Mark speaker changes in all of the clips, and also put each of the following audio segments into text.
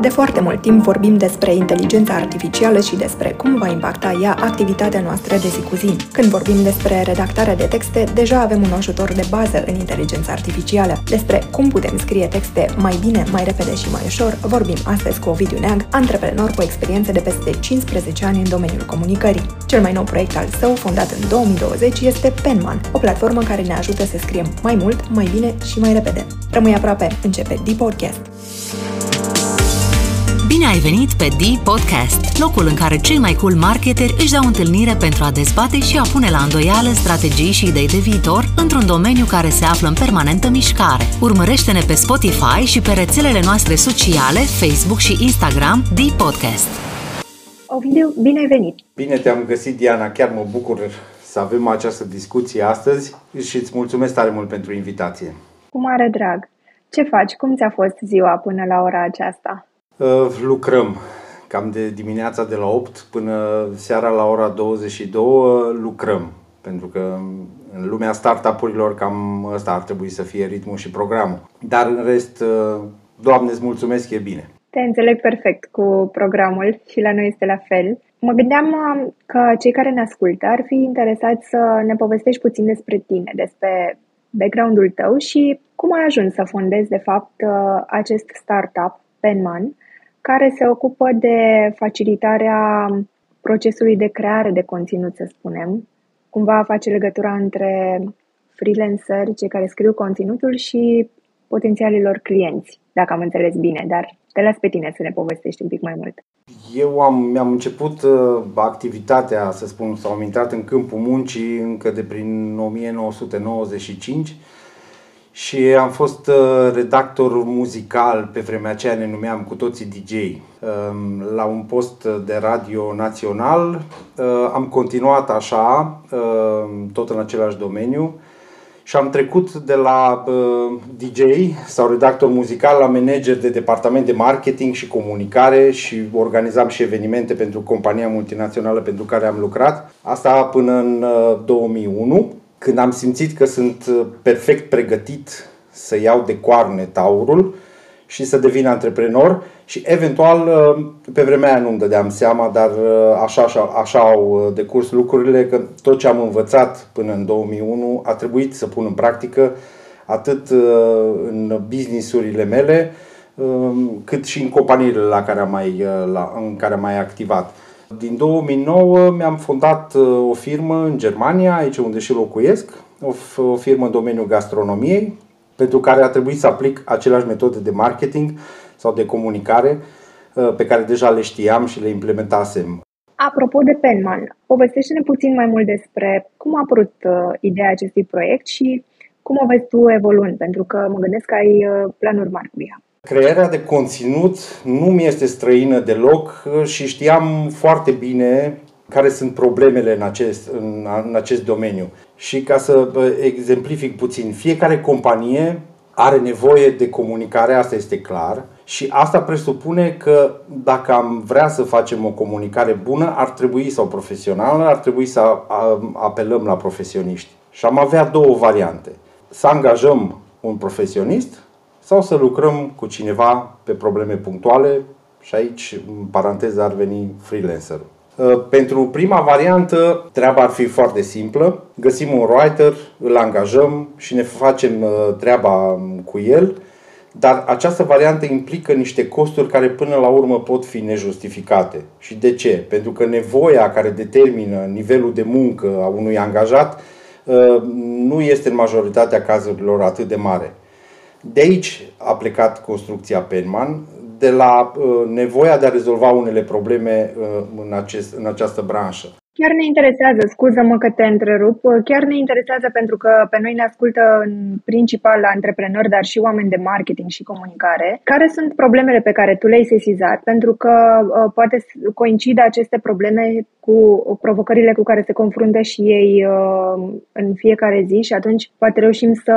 Speaker 1: De foarte mult timp vorbim despre inteligența artificială și despre cum va impacta ea activitatea noastră de zi cu zi. Când vorbim despre redactarea de texte, deja avem un ajutor de bază în inteligența artificială. Despre cum putem scrie texte mai bine, mai repede și mai ușor, vorbim astăzi cu Ovidiu Neag, antreprenor cu experiență de peste 15 ani în domeniul comunicării. Cel mai nou proiect al său, fondat în 2020, este Penman, o platformă care ne ajută să scriem mai mult, mai bine și mai repede. Rămâi aproape, începe D-Podcast.
Speaker 2: Bine ai venit pe D-Podcast, locul în care cei mai cool marketeri își dau întâlnire pentru a dezbate și a pune la îndoială strategii și idei de viitor într-un domeniu care se află în permanentă mișcare. Urmărește-ne pe Spotify și pe rețelele noastre sociale, Facebook și Instagram, D-Podcast.
Speaker 1: Ovidiu, bine ai venit!
Speaker 3: Bine te-am găsit, Diana. Chiar mă bucur să avem această discuție astăzi și îți mulțumesc tare mult pentru invitație.
Speaker 1: Cu mare drag! Ce faci? Cum ți-a fost ziua până la ora aceasta?
Speaker 3: Uh, lucrăm. Cam de dimineața de la 8 până seara la ora 22 lucrăm. Pentru că în lumea startup-urilor cam ăsta ar trebui să fie ritmul și programul. Dar în rest, uh, Doamne îți mulțumesc, e bine.
Speaker 1: Te înțeleg perfect cu programul și la noi este la fel. Mă gândeam uh, că cei care ne ascultă ar fi interesați să ne povestești puțin despre tine, despre background-ul tău și cum ai ajuns să fondezi, de fapt, acest startup, Penman, care se ocupă de facilitarea procesului de creare de conținut, să spunem, cumva face legătura între freelanceri, cei care scriu conținutul și potențialilor clienți, dacă am înțeles bine, dar te las pe tine să ne povestești un pic mai mult.
Speaker 3: Eu am, mi-am început uh, activitatea, să spun, sau am intrat în câmpul muncii încă de prin 1995 și am fost uh, redactor muzical, pe vremea aceea ne numeam cu toții DJ, um, la un post de radio național. Uh, am continuat așa, um, tot în același domeniu și am trecut de la uh, DJ sau redactor muzical la manager de departament de marketing și comunicare și organizam și evenimente pentru compania multinațională pentru care am lucrat. Asta până în 2001 când am simțit că sunt uh, perfect pregătit să iau de coarne taurul și să devin antreprenor și eventual uh, pe vremea aia nu-mi dădeam seama, dar uh, așa, așa, așa au decurs lucrurile că tot ce am învățat până în 2001 a trebuit să pun în practică atât în businessurile mele cât și în companiile la care am mai, la, în care am mai activat. Din 2009 mi-am fondat uh, o firmă în Germania, aici unde și locuiesc, o, o firmă în domeniul gastronomiei, pentru care a trebuit să aplic aceleași metode de marketing sau de comunicare uh, pe care deja le știam și le implementasem.
Speaker 1: Apropo de Penman, povestește-ne puțin mai mult despre cum a apărut uh, ideea acestui proiect și cum o vezi tu evoluând, pentru că mă gândesc că ai planuri mari cu ea.
Speaker 3: Crearea de conținut nu mi este străină deloc și știam foarte bine care sunt problemele în acest, în, în acest domeniu. Și ca să exemplific puțin, fiecare companie are nevoie de comunicare, asta este clar, și asta presupune că dacă am vrea să facem o comunicare bună, ar trebui, sau profesională, ar trebui să apelăm la profesioniști. Și am avea două variante. Să angajăm un profesionist sau să lucrăm cu cineva pe probleme punctuale și aici, în paranteză, ar veni freelancerul. Uh, pentru prima variantă, treaba ar fi foarte simplă. Găsim un writer, îl angajăm și ne facem uh, treaba cu el, dar această variantă implică niște costuri care până la urmă pot fi nejustificate. Și de ce? Pentru că nevoia care determină nivelul de muncă a unui angajat uh, nu este în majoritatea cazurilor atât de mare. De aici a plecat construcția Penman, de la uh, nevoia de a rezolva unele probleme uh, în, acest, în această branșă.
Speaker 1: Chiar ne interesează, scuză-mă că te întrerup, chiar ne interesează pentru că pe noi ne ascultă în principal antreprenori, dar și oameni de marketing și comunicare. Care sunt problemele pe care tu le-ai sesizat? Pentru că uh, poate coincide aceste probleme cu provocările cu care se confruntă și ei uh, în fiecare zi și atunci poate reușim să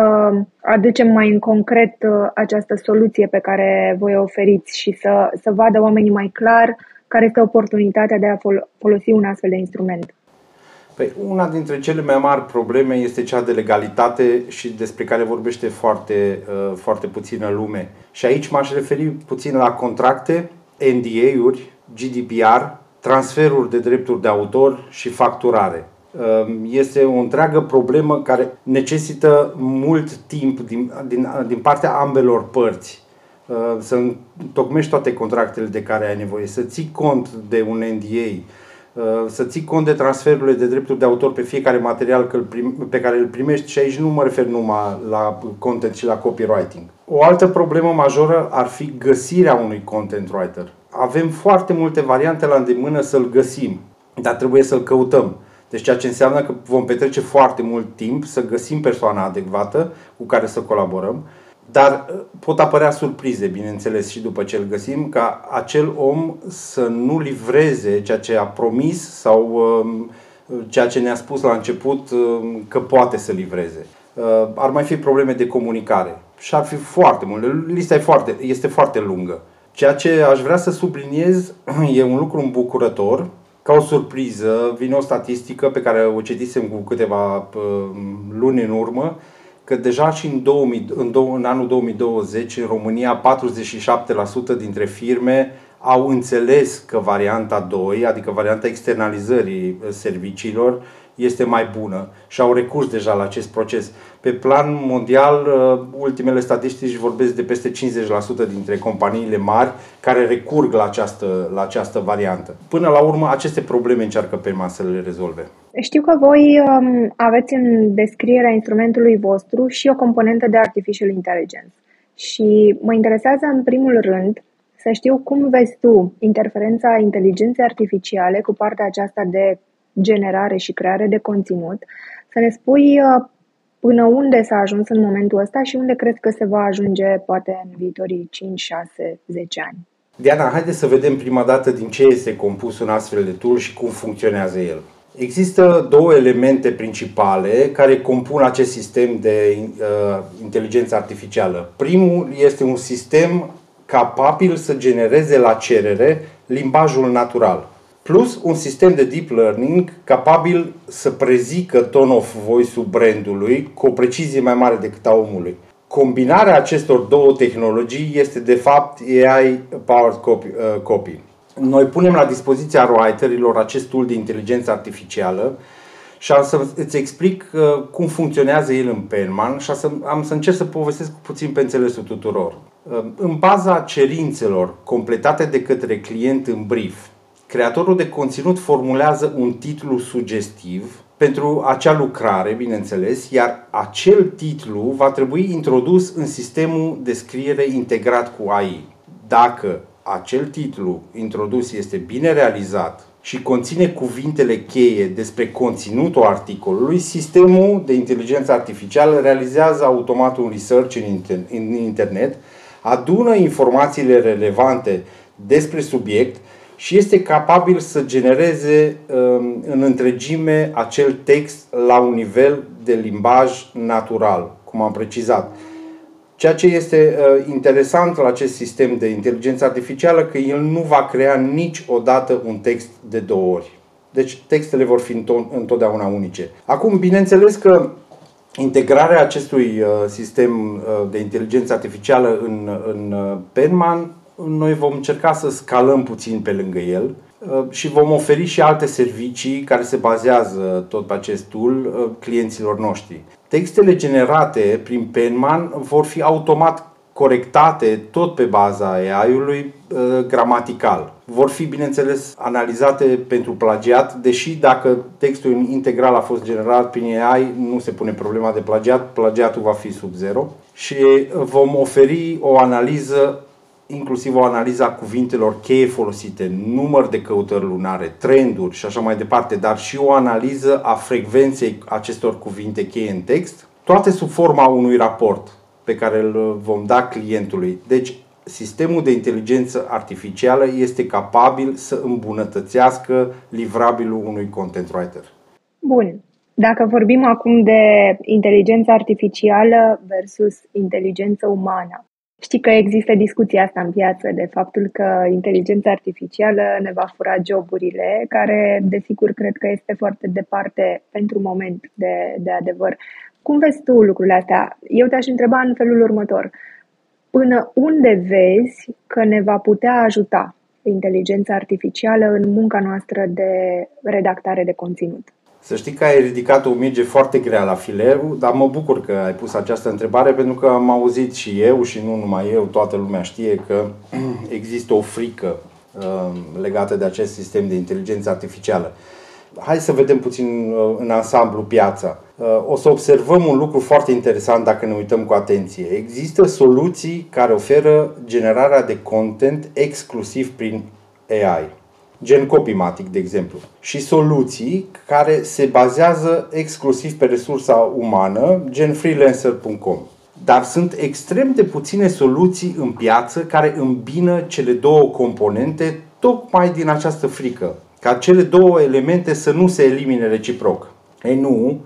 Speaker 1: aducem mai în concret uh, această soluție pe care voi oferiți și să, să vadă oamenii mai clar care este oportunitatea de a folosi un astfel de instrument?
Speaker 3: Păi, una dintre cele mai mari probleme este cea de legalitate și despre care vorbește foarte, uh, foarte puțină lume. Și aici m-aș referi puțin la contracte, NDA-uri, GDPR, transferuri de drepturi de autor și facturare. Um, este o întreagă problemă care necesită mult timp din, din, din partea ambelor părți uh, să întocmești toate contractele de care ai nevoie, să ții cont de un NDA, uh, să ții cont de transferurile de drepturi de autor pe fiecare material pe care îl primești și aici nu mă refer numai la content și la copywriting. O altă problemă majoră ar fi găsirea unui content writer. Avem foarte multe variante la îndemână să-l găsim, dar trebuie să-l căutăm. Deci ceea ce înseamnă că vom petrece foarte mult timp să găsim persoana adecvată cu care să colaborăm, dar uh, pot apărea surprize, bineînțeles, și după ce îl găsim, ca acel om să nu livreze ceea ce a promis sau um, ceea ce ne-a spus la început um, că poate să livreze. Uh, ar mai fi probleme de comunicare și ar fi foarte multe. Lista e foarte, este foarte lungă. Ceea ce aș vrea să subliniez e un lucru îmbucurător ca o surpriză, vine o statistică pe care o citisem cu câteva uh, luni în urmă, că deja și în, 2000, în, dou- în anul 2020 în România 47% dintre firme au înțeles că varianta 2, adică varianta externalizării uh, serviciilor, este mai bună și au recurs deja la acest proces. Pe plan mondial, uh, ultimele statistici vorbesc de peste 50% dintre companiile mari care recurg la această, la această variantă. Până la urmă, aceste probleme încearcă pe să le rezolve.
Speaker 1: Știu că voi um, aveți în descrierea instrumentului vostru și o componentă de artificial intelligence. Și mă interesează în primul rând să știu cum vezi tu interferența inteligenței artificiale cu partea aceasta de generare și creare de conținut, să ne spui uh, până unde s-a ajuns în momentul ăsta și unde crezi că se va ajunge poate în viitorii 5, 6, 10 ani.
Speaker 3: Diana, haideți să vedem prima dată din ce este compus un astfel de tool și cum funcționează el. Există două elemente principale care compun acest sistem de uh, inteligență artificială. Primul este un sistem capabil să genereze la cerere limbajul natural plus un sistem de deep learning capabil să prezică tone of voice-ul brandului cu o precizie mai mare decât a omului. Combinarea acestor două tehnologii este de fapt AI powered copy. Uh, copy. Noi punem la dispoziția writerilor acest tool de inteligență artificială și am să îți explic uh, cum funcționează el în Penman și am să, am să încerc să povestesc puțin pe înțelesul tuturor. Uh, în baza cerințelor completate de către client în brief, creatorul de conținut formulează un titlu sugestiv pentru acea lucrare, bineînțeles, iar acel titlu va trebui introdus în sistemul de scriere integrat cu AI. Dacă acel titlu introdus este bine realizat și conține cuvintele cheie despre conținutul articolului, sistemul de inteligență artificială realizează automat un research în internet, adună informațiile relevante despre subiect și este capabil să genereze um, în întregime acel text la un nivel de limbaj natural, cum am precizat. Ceea ce este uh, interesant la acest sistem de inteligență artificială că el nu va crea niciodată un text de două ori. Deci textele vor fi întotdeauna unice. Acum, bineînțeles că integrarea acestui uh, sistem uh, de inteligență artificială în, în Penman noi vom încerca să scalăm puțin pe lângă el uh, și vom oferi și alte servicii care se bazează tot pe acest tool uh, clienților noștri. Textele generate prin Penman vor fi automat corectate tot pe baza AI-ului uh, gramatical. Vor fi, bineînțeles, analizate pentru plagiat, deși dacă textul integral a fost generat prin AI, nu se pune problema de plagiat, plagiatul va fi sub zero și vom oferi o analiză inclusiv o analiză a cuvintelor cheie folosite, număr de căutări lunare, trenduri și așa mai departe, dar și o analiză a frecvenței acestor cuvinte cheie în text, toate sub forma unui raport pe care îl vom da clientului. Deci, sistemul de inteligență artificială este capabil să îmbunătățească livrabilul unui content writer.
Speaker 1: Bun. Dacă vorbim acum de inteligență artificială versus inteligență umană, Știi că există discuția asta în piață de faptul că inteligența artificială ne va fura joburile, care, desigur, cred că este foarte departe pentru moment de, de adevăr. Cum vezi tu lucrurile astea? Eu te-aș întreba în felul următor. Până unde vezi că ne va putea ajuta inteligența artificială în munca noastră de redactare de conținut?
Speaker 3: Să știi că ai ridicat o minge foarte grea la fileu, dar mă bucur că ai pus această întrebare pentru că am auzit și eu și nu numai eu, toată lumea știe că există o frică uh, legată de acest sistem de inteligență artificială. Hai să vedem puțin uh, în ansamblu piața. Uh, o să observăm un lucru foarte interesant dacă ne uităm cu atenție. Există soluții care oferă generarea de content exclusiv prin AI gen Copymatic, de exemplu, și soluții care se bazează exclusiv pe resursa umană, gen freelancer.com. Dar sunt extrem de puține soluții în piață care îmbină cele două componente tocmai din această frică, ca cele două elemente să nu se elimine reciproc. Ei nu,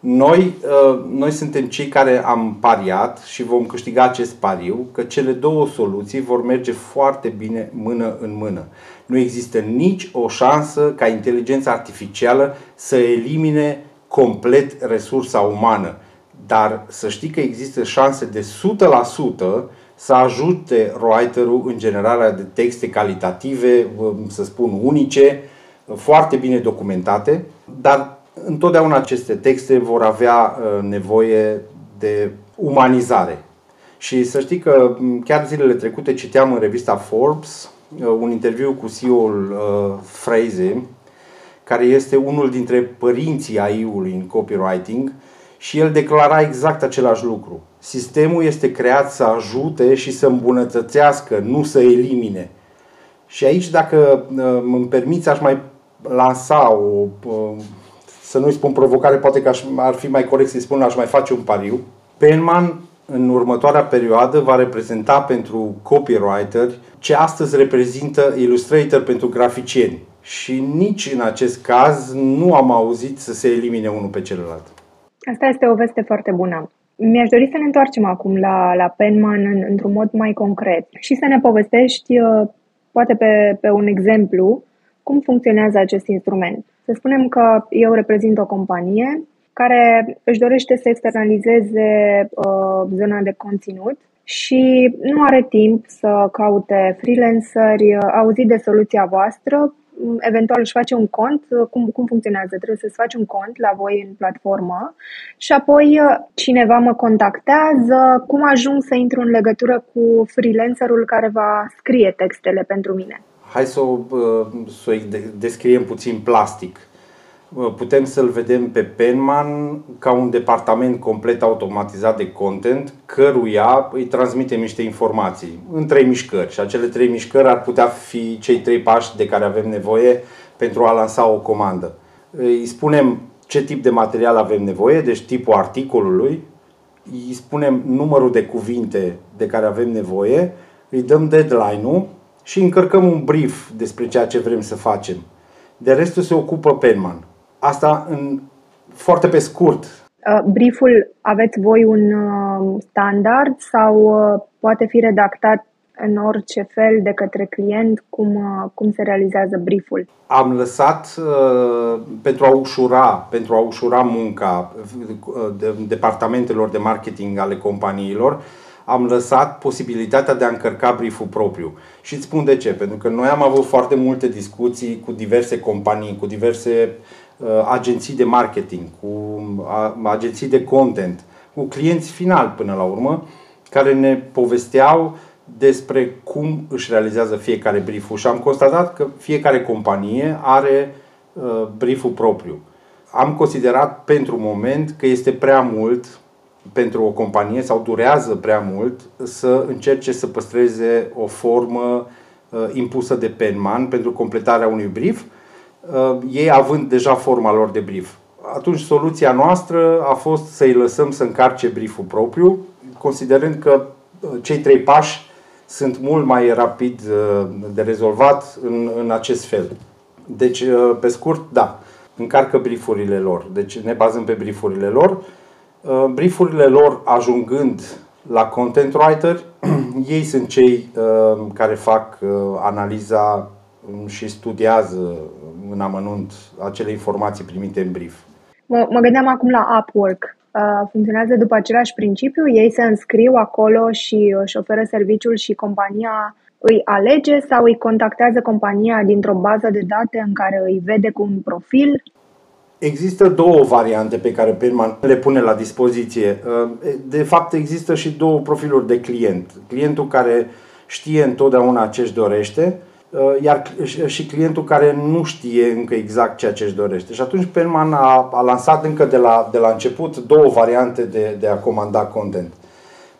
Speaker 3: noi, uh, noi suntem cei care am pariat și vom câștiga acest pariu că cele două soluții vor merge foarte bine mână în mână. Nu există nici o șansă ca inteligența artificială să elimine complet resursa umană. Dar să știi că există șanse de 100% să ajute writerul în generarea de texte calitative, să spun unice, foarte bine documentate, dar întotdeauna aceste texte vor avea uh, nevoie de umanizare. Și să știi că chiar zilele trecute citeam în revista Forbes uh, un interviu cu CEO-ul uh, Fraze, care este unul dintre părinții AI-ului în copywriting și el declara exact același lucru. Sistemul este creat să ajute și să îmbunătățească, nu să elimine. Și aici, dacă îmi permiți, aș mai lansa o, să nu-i spun provocare, poate că ar fi mai corect să-i spun, aș mai face un pariu. Penman în următoarea perioadă va reprezenta pentru copywriter ce astăzi reprezintă Illustrator pentru graficieni. Și nici în acest caz nu am auzit să se elimine unul pe celălalt.
Speaker 1: Asta este o veste foarte bună. Mi-aș dori să ne întoarcem acum la, la Penman în, într-un mod mai concret și să ne povestești, uh, poate pe, pe un exemplu, cum funcționează acest instrument. Să spunem că eu reprezint o companie care își dorește să externalizeze uh, zona de conținut și nu are timp să caute freelanceri, uh, auzit de soluția voastră, eventual își face un cont, uh, cum, cum funcționează? Trebuie să-ți faci un cont la voi în platformă și apoi uh, cineva mă contactează, cum ajung să intru în legătură cu freelancerul care va scrie textele pentru mine
Speaker 3: hai să o, să o descriem puțin plastic. Putem să-l vedem pe Penman ca un departament complet automatizat de content, căruia îi transmitem niște informații în trei mișcări. Și acele trei mișcări ar putea fi cei trei pași de care avem nevoie pentru a lansa o comandă. Îi spunem ce tip de material avem nevoie, deci tipul articolului, îi spunem numărul de cuvinte de care avem nevoie, îi dăm deadline-ul și încărcăm un brief despre ceea ce vrem să facem. De restul se ocupă Penman. Asta în foarte pe scurt.
Speaker 1: Uh, brieful aveți voi un uh, standard sau uh, poate fi redactat în orice fel de către client cum, cum se realizează brieful?
Speaker 3: Am lăsat uh, pentru a ușura, pentru a ușura munca uh, departamentelor de marketing ale companiilor, uh, am lăsat posibilitatea de a încărca brieful propriu. Și îți spun de ce. Pentru că noi am avut foarte multe discuții cu diverse companii, cu diverse uh, agenții de marketing, cu uh, agenții de content, cu clienți final până la urmă, care ne povesteau despre cum își realizează fiecare brieful și am constatat că fiecare companie are uh, brieful propriu. Am considerat pentru moment că este prea mult pentru o companie sau durează prea mult să încerce să păstreze o formă uh, impusă de penman pentru completarea unui brief, uh, ei având deja forma lor de brief. Atunci soluția noastră a fost să-i lăsăm să încarce brieful propriu, considerând că uh, cei trei pași sunt mult mai rapid de rezolvat în, în acest fel. Deci, pe scurt, da, încarcă briefurile lor. Deci ne bazăm pe briefurile lor Uh, briefurile lor ajungând la content writer, ei sunt cei uh, care fac uh, analiza și studiază în amănunt acele informații primite în brief.
Speaker 1: Mă, mă gândeam acum la Upwork. Uh, funcționează după același principiu? Ei se înscriu acolo și își oferă serviciul și compania îi alege sau îi contactează compania dintr-o bază de date în care îi vede cu un profil?
Speaker 3: Există două variante pe care Perman le pune la dispoziție. Uh, de fapt, există și două profiluri de client. Clientul care știe întotdeauna ce își dorește, uh, iar și clientul care nu știe încă exact ceea ce își dorește. Și atunci Perman a, a lansat încă de la, de la început două variante de, de a comanda content.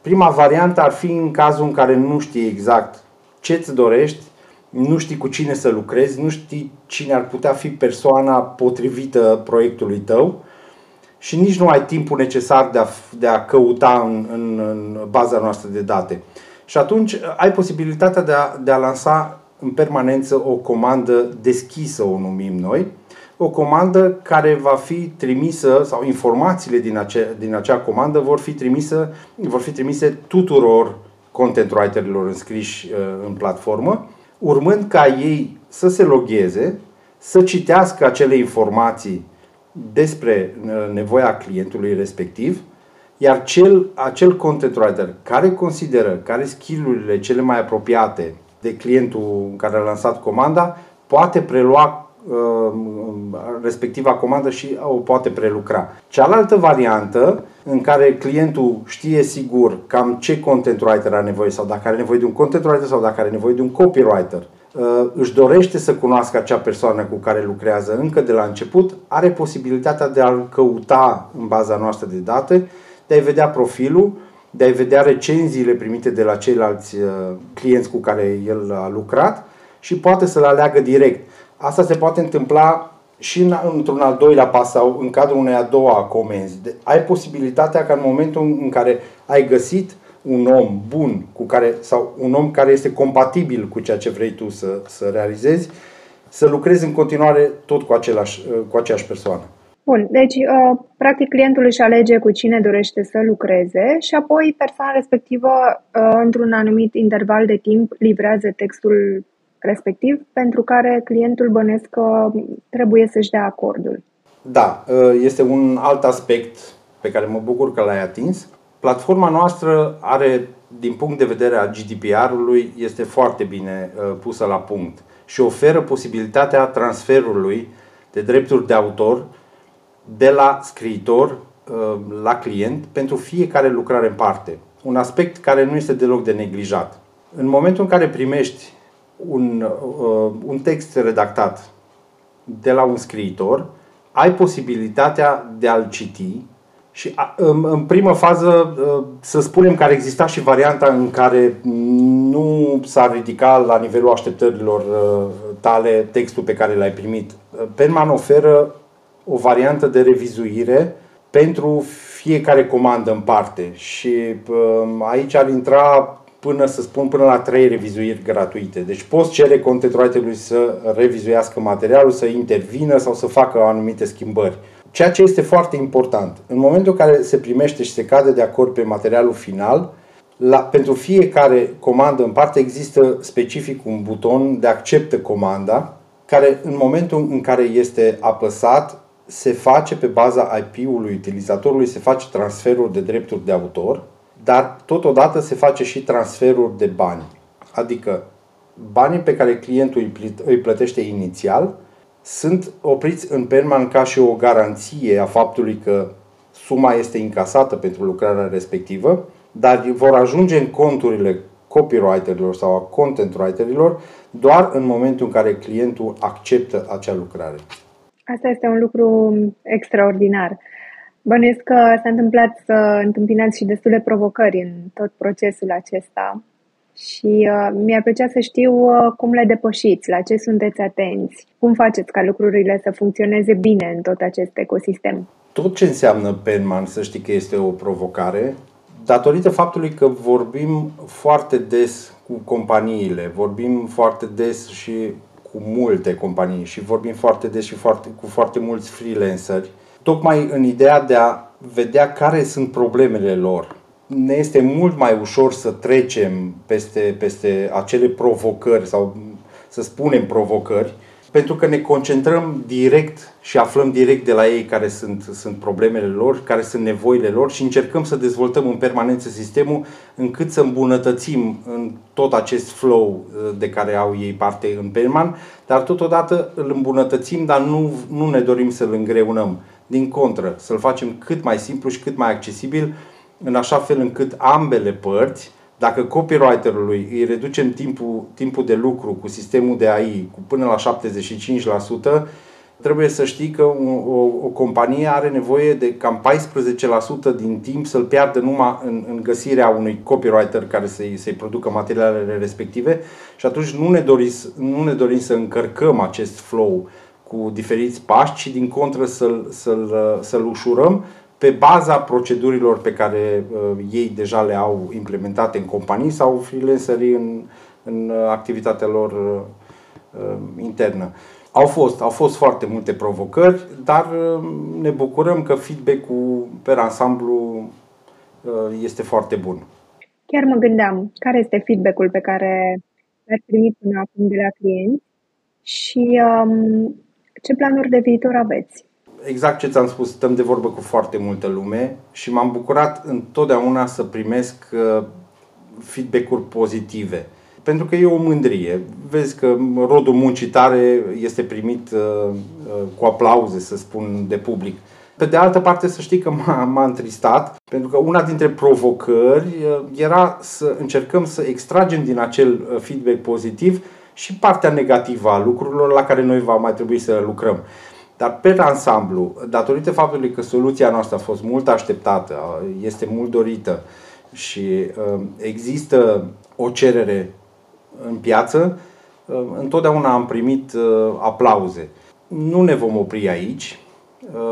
Speaker 3: Prima variantă ar fi în cazul în care nu știi exact ce îți dorești, nu știi cu cine să lucrezi, nu știi cine ar putea fi persoana potrivită proiectului tău și nici nu ai timpul necesar de a, de a căuta în, în, în baza noastră de date. Și atunci ai posibilitatea de a, de a lansa în permanență o comandă deschisă, o numim noi, o comandă care va fi trimisă sau informațiile din, ace, din acea comandă vor fi trimise, vor fi trimise tuturor content writerilor înscriși uh, în platformă urmând ca ei să se logheze, să citească acele informații despre uh, nevoia clientului respectiv, iar cel, acel content writer care consideră care skillurile cele mai apropiate de clientul care a lansat comanda, poate prelua uh, respectiva comandă și o poate prelucra. Cealaltă variantă în care clientul știe sigur cam ce content writer are nevoie sau dacă are nevoie de un content writer sau dacă are nevoie de un copywriter, uh, își dorește să cunoască acea persoană cu care lucrează încă de la început, are posibilitatea de a-l căuta în baza noastră de date, de a-i vedea profilul, de a-i vedea recenziile primite de la ceilalți uh, clienți cu care el a lucrat și poate să-l aleagă direct. Asta se poate întâmpla și în, într-un al doilea pas sau în cadrul unei a doua comenzi. De, ai posibilitatea ca în momentul în care ai găsit un om bun cu care, sau un om care este compatibil cu ceea ce vrei tu să, să realizezi, să lucrezi în continuare tot cu, același, cu aceeași persoană.
Speaker 1: Bun, deci uh, practic clientul își alege cu cine dorește să lucreze și apoi persoana respectivă, uh, într-un anumit interval de timp, livrează textul respectiv pentru care clientul bănesc că trebuie să-și dea acordul.
Speaker 3: Da, ă, este un alt aspect pe care mă bucur că l-ai atins. Platforma noastră are, din punct de vedere al GDPR-ului, este foarte bine ă, pusă la punct și oferă posibilitatea transferului de drepturi de autor de la scriitor ă, la client pentru fiecare lucrare în parte. Un aspect care nu este deloc de neglijat. În momentul în care primești un, uh, un text redactat de la un scriitor, ai posibilitatea de a-l citi și în, în primă fază uh, să spunem că ar exista și varianta în care nu s-ar ridica la nivelul așteptărilor uh, tale textul pe care l-ai primit. Penman oferă o variantă de revizuire pentru fiecare comandă în parte și aici ar intra până să spun până la trei revizuiri gratuite. Deci poți cere content writerului să revizuiască materialul, să intervină sau să facă anumite schimbări. Ceea ce este foarte important. În momentul în care se primește și se cade de acord pe materialul final, la, pentru fiecare comandă în parte există specific un buton de acceptă comanda, care în momentul în care este apăsat, se face pe baza IP-ului utilizatorului, se face transferul de drepturi de autor dar totodată se face și transferul de bani. Adică banii pe care clientul îi plătește inițial sunt opriți în perman ca și o garanție a faptului că suma este încasată pentru lucrarea respectivă, dar vor ajunge în conturile copywriterilor sau a content writerilor doar în momentul în care clientul acceptă acea lucrare.
Speaker 1: Asta este un lucru extraordinar. Bănuiesc că s-a întâmplat să întâmpinați și destule provocări în tot procesul acesta și uh, mi-ar plăcea să știu uh, cum le depășiți, la ce sunteți atenți, cum faceți ca lucrurile să funcționeze bine în tot acest ecosistem.
Speaker 3: Tot ce înseamnă Penman, să știi că este o provocare, datorită faptului că vorbim foarte des cu companiile, vorbim foarte des și cu multe companii și vorbim foarte des și foarte, cu foarte mulți freelanceri tocmai în ideea de a vedea care sunt problemele lor ne este mult mai ușor să trecem peste, peste acele provocări sau să spunem provocări pentru că ne concentrăm direct și aflăm direct de la ei care sunt, sunt problemele lor, care sunt nevoile lor și încercăm să dezvoltăm în permanență sistemul încât să îmbunătățim în tot acest flow uh, de care au ei parte în perman, dar totodată îl îmbunătățim, dar nu, nu ne dorim să-l îngreunăm. Din contră, să-l facem cât mai simplu și cât mai accesibil, în așa fel încât ambele părți dacă copywriterului îi reducem timpul, timpul de lucru cu sistemul de AI cu până la 75%, trebuie să știi că o, o, o companie are nevoie de cam 14% din timp să-l piardă numai în, în găsirea unui copywriter care să-i, să-i producă materialele respective. Și atunci nu ne, dorim, nu ne dorim să încărcăm acest flow cu diferiți pași, ci din contră să-l, să-l, să-l ușurăm pe baza procedurilor pe care uh, ei deja le au implementate în companii sau freelancerii în, în uh, activitatea lor uh, uh, internă. Au fost, au fost foarte multe provocări, dar uh, ne bucurăm că feedback-ul pe ansamblu uh, este foarte bun.
Speaker 1: Chiar mă gândeam, care este feedback-ul pe care l-ați primit până acum de la clienți și um, ce planuri de viitor aveți?
Speaker 3: exact ce ți-am spus, stăm de vorbă cu foarte multă lume și m-am bucurat întotdeauna să primesc uh, feedback-uri pozitive. Pentru că e o mândrie. Vezi că rodul muncii tare este primit uh, uh, cu aplauze, să spun, de public. Pe de altă parte, să știi că m-a, m-a întristat, pentru că una dintre provocări era să încercăm să extragem din acel feedback pozitiv și partea negativă a lucrurilor la care noi va mai trebui să lucrăm. Dar pe ansamblu, datorită faptului că soluția noastră a fost mult așteptată, este mult dorită și um, există o cerere în piață, um, întotdeauna am primit uh, aplauze. Nu ne vom opri aici.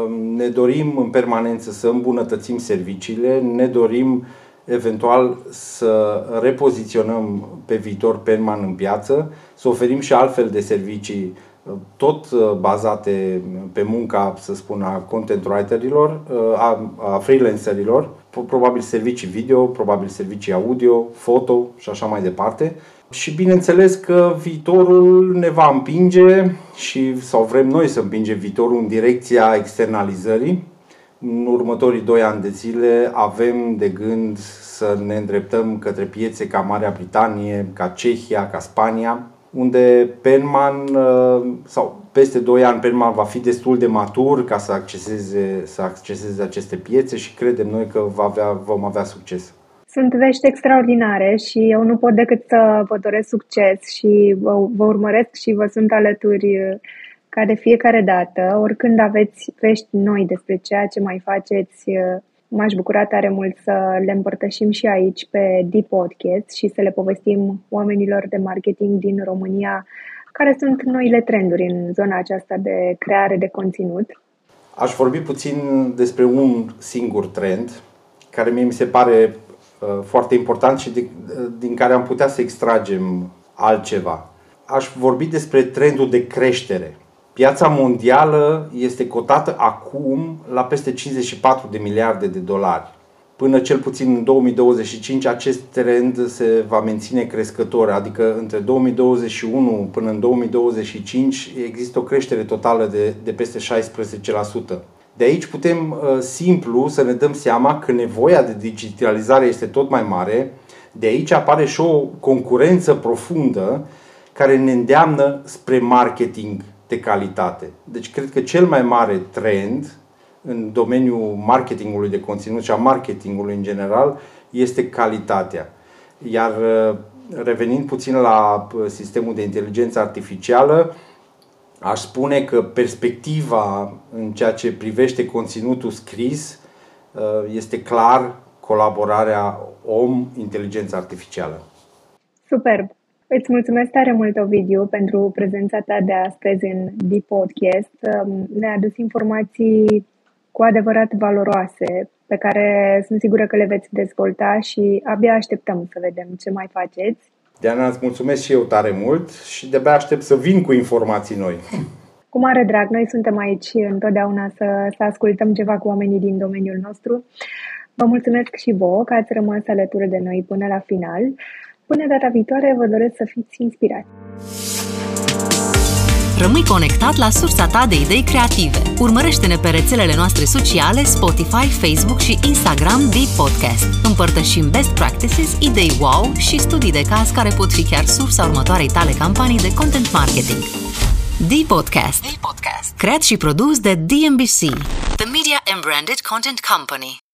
Speaker 3: Um, ne dorim în permanență să îmbunătățim serviciile, ne dorim eventual să repoziționăm pe viitor Penman în piață, să oferim și altfel de servicii tot uh, bazate pe munca, să spun, a content writerilor, uh, a, a freelancerilor, probabil servicii video, probabil servicii audio, foto și așa mai departe. Și bineînțeles că viitorul ne va împinge și sau vrem noi să împingem viitorul în direcția externalizării. În următorii doi ani de zile avem de gând să ne îndreptăm către piețe ca Marea Britanie, ca Cehia, ca Spania, unde Penman uh, sau peste 2 ani Penman va fi destul de matur ca să acceseze, să acceseze aceste piețe și credem noi că va avea, vom avea succes.
Speaker 1: Sunt vești extraordinare și eu nu pot decât să vă doresc succes și vă, vă urmăresc și vă sunt alături uh, ca de fiecare dată. Oricând aveți vești noi despre ceea ce mai faceți, uh, M-aș bucura tare mult să le împărtășim și aici pe Deep Podcast și să le povestim oamenilor de marketing din România care sunt noile trenduri în zona aceasta de creare de conținut.
Speaker 3: Aș vorbi puțin despre un singur trend care mie mi se pare uh, foarte important și de, uh, din care am putea să extragem altceva. Aș vorbi despre trendul de creștere. Piața mondială este cotată acum la peste 54 de miliarde de dolari. Până cel puțin în 2025 acest trend se va menține crescător, adică între 2021 până în 2025 există o creștere totală de, de peste 16%. De aici putem uh, simplu să ne dăm seama că nevoia de digitalizare este tot mai mare, de aici apare și o concurență profundă care ne îndeamnă spre marketing de calitate. Deci cred că cel mai mare trend în domeniul marketingului de conținut și a marketingului în general este calitatea. Iar uh, revenind puțin la uh, sistemul de inteligență artificială, aș spune că perspectiva în ceea ce privește conținutul scris uh, este clar colaborarea om-inteligență artificială.
Speaker 1: Superb! Îți mulțumesc tare mult, Ovidiu, pentru prezența ta de astăzi în The Podcast. Ne-a adus informații cu adevărat valoroase, pe care sunt sigură că le veți dezvolta și abia așteptăm să vedem ce mai faceți.
Speaker 3: Diana, îți mulțumesc și eu tare mult și de-abia aștept să vin cu informații noi.
Speaker 1: Cu mare drag, noi suntem aici întotdeauna să, să ascultăm ceva cu oamenii din domeniul nostru. Vă mulțumesc și vouă că ați rămas alături de noi până la final. Până data viitoare, vă doresc să fiți inspirați.
Speaker 2: Rămâi conectat la sursa ta de idei creative. Urmărește-ne pe rețelele noastre sociale, Spotify, Facebook și Instagram de Podcast. Împărtășim best practices, idei wow și studii de caz care pot fi chiar sursa următoarei tale campanii de content marketing. D-Podcast. D-Podcast. Creat și produs de DMBC, The Media and Branded Content Company.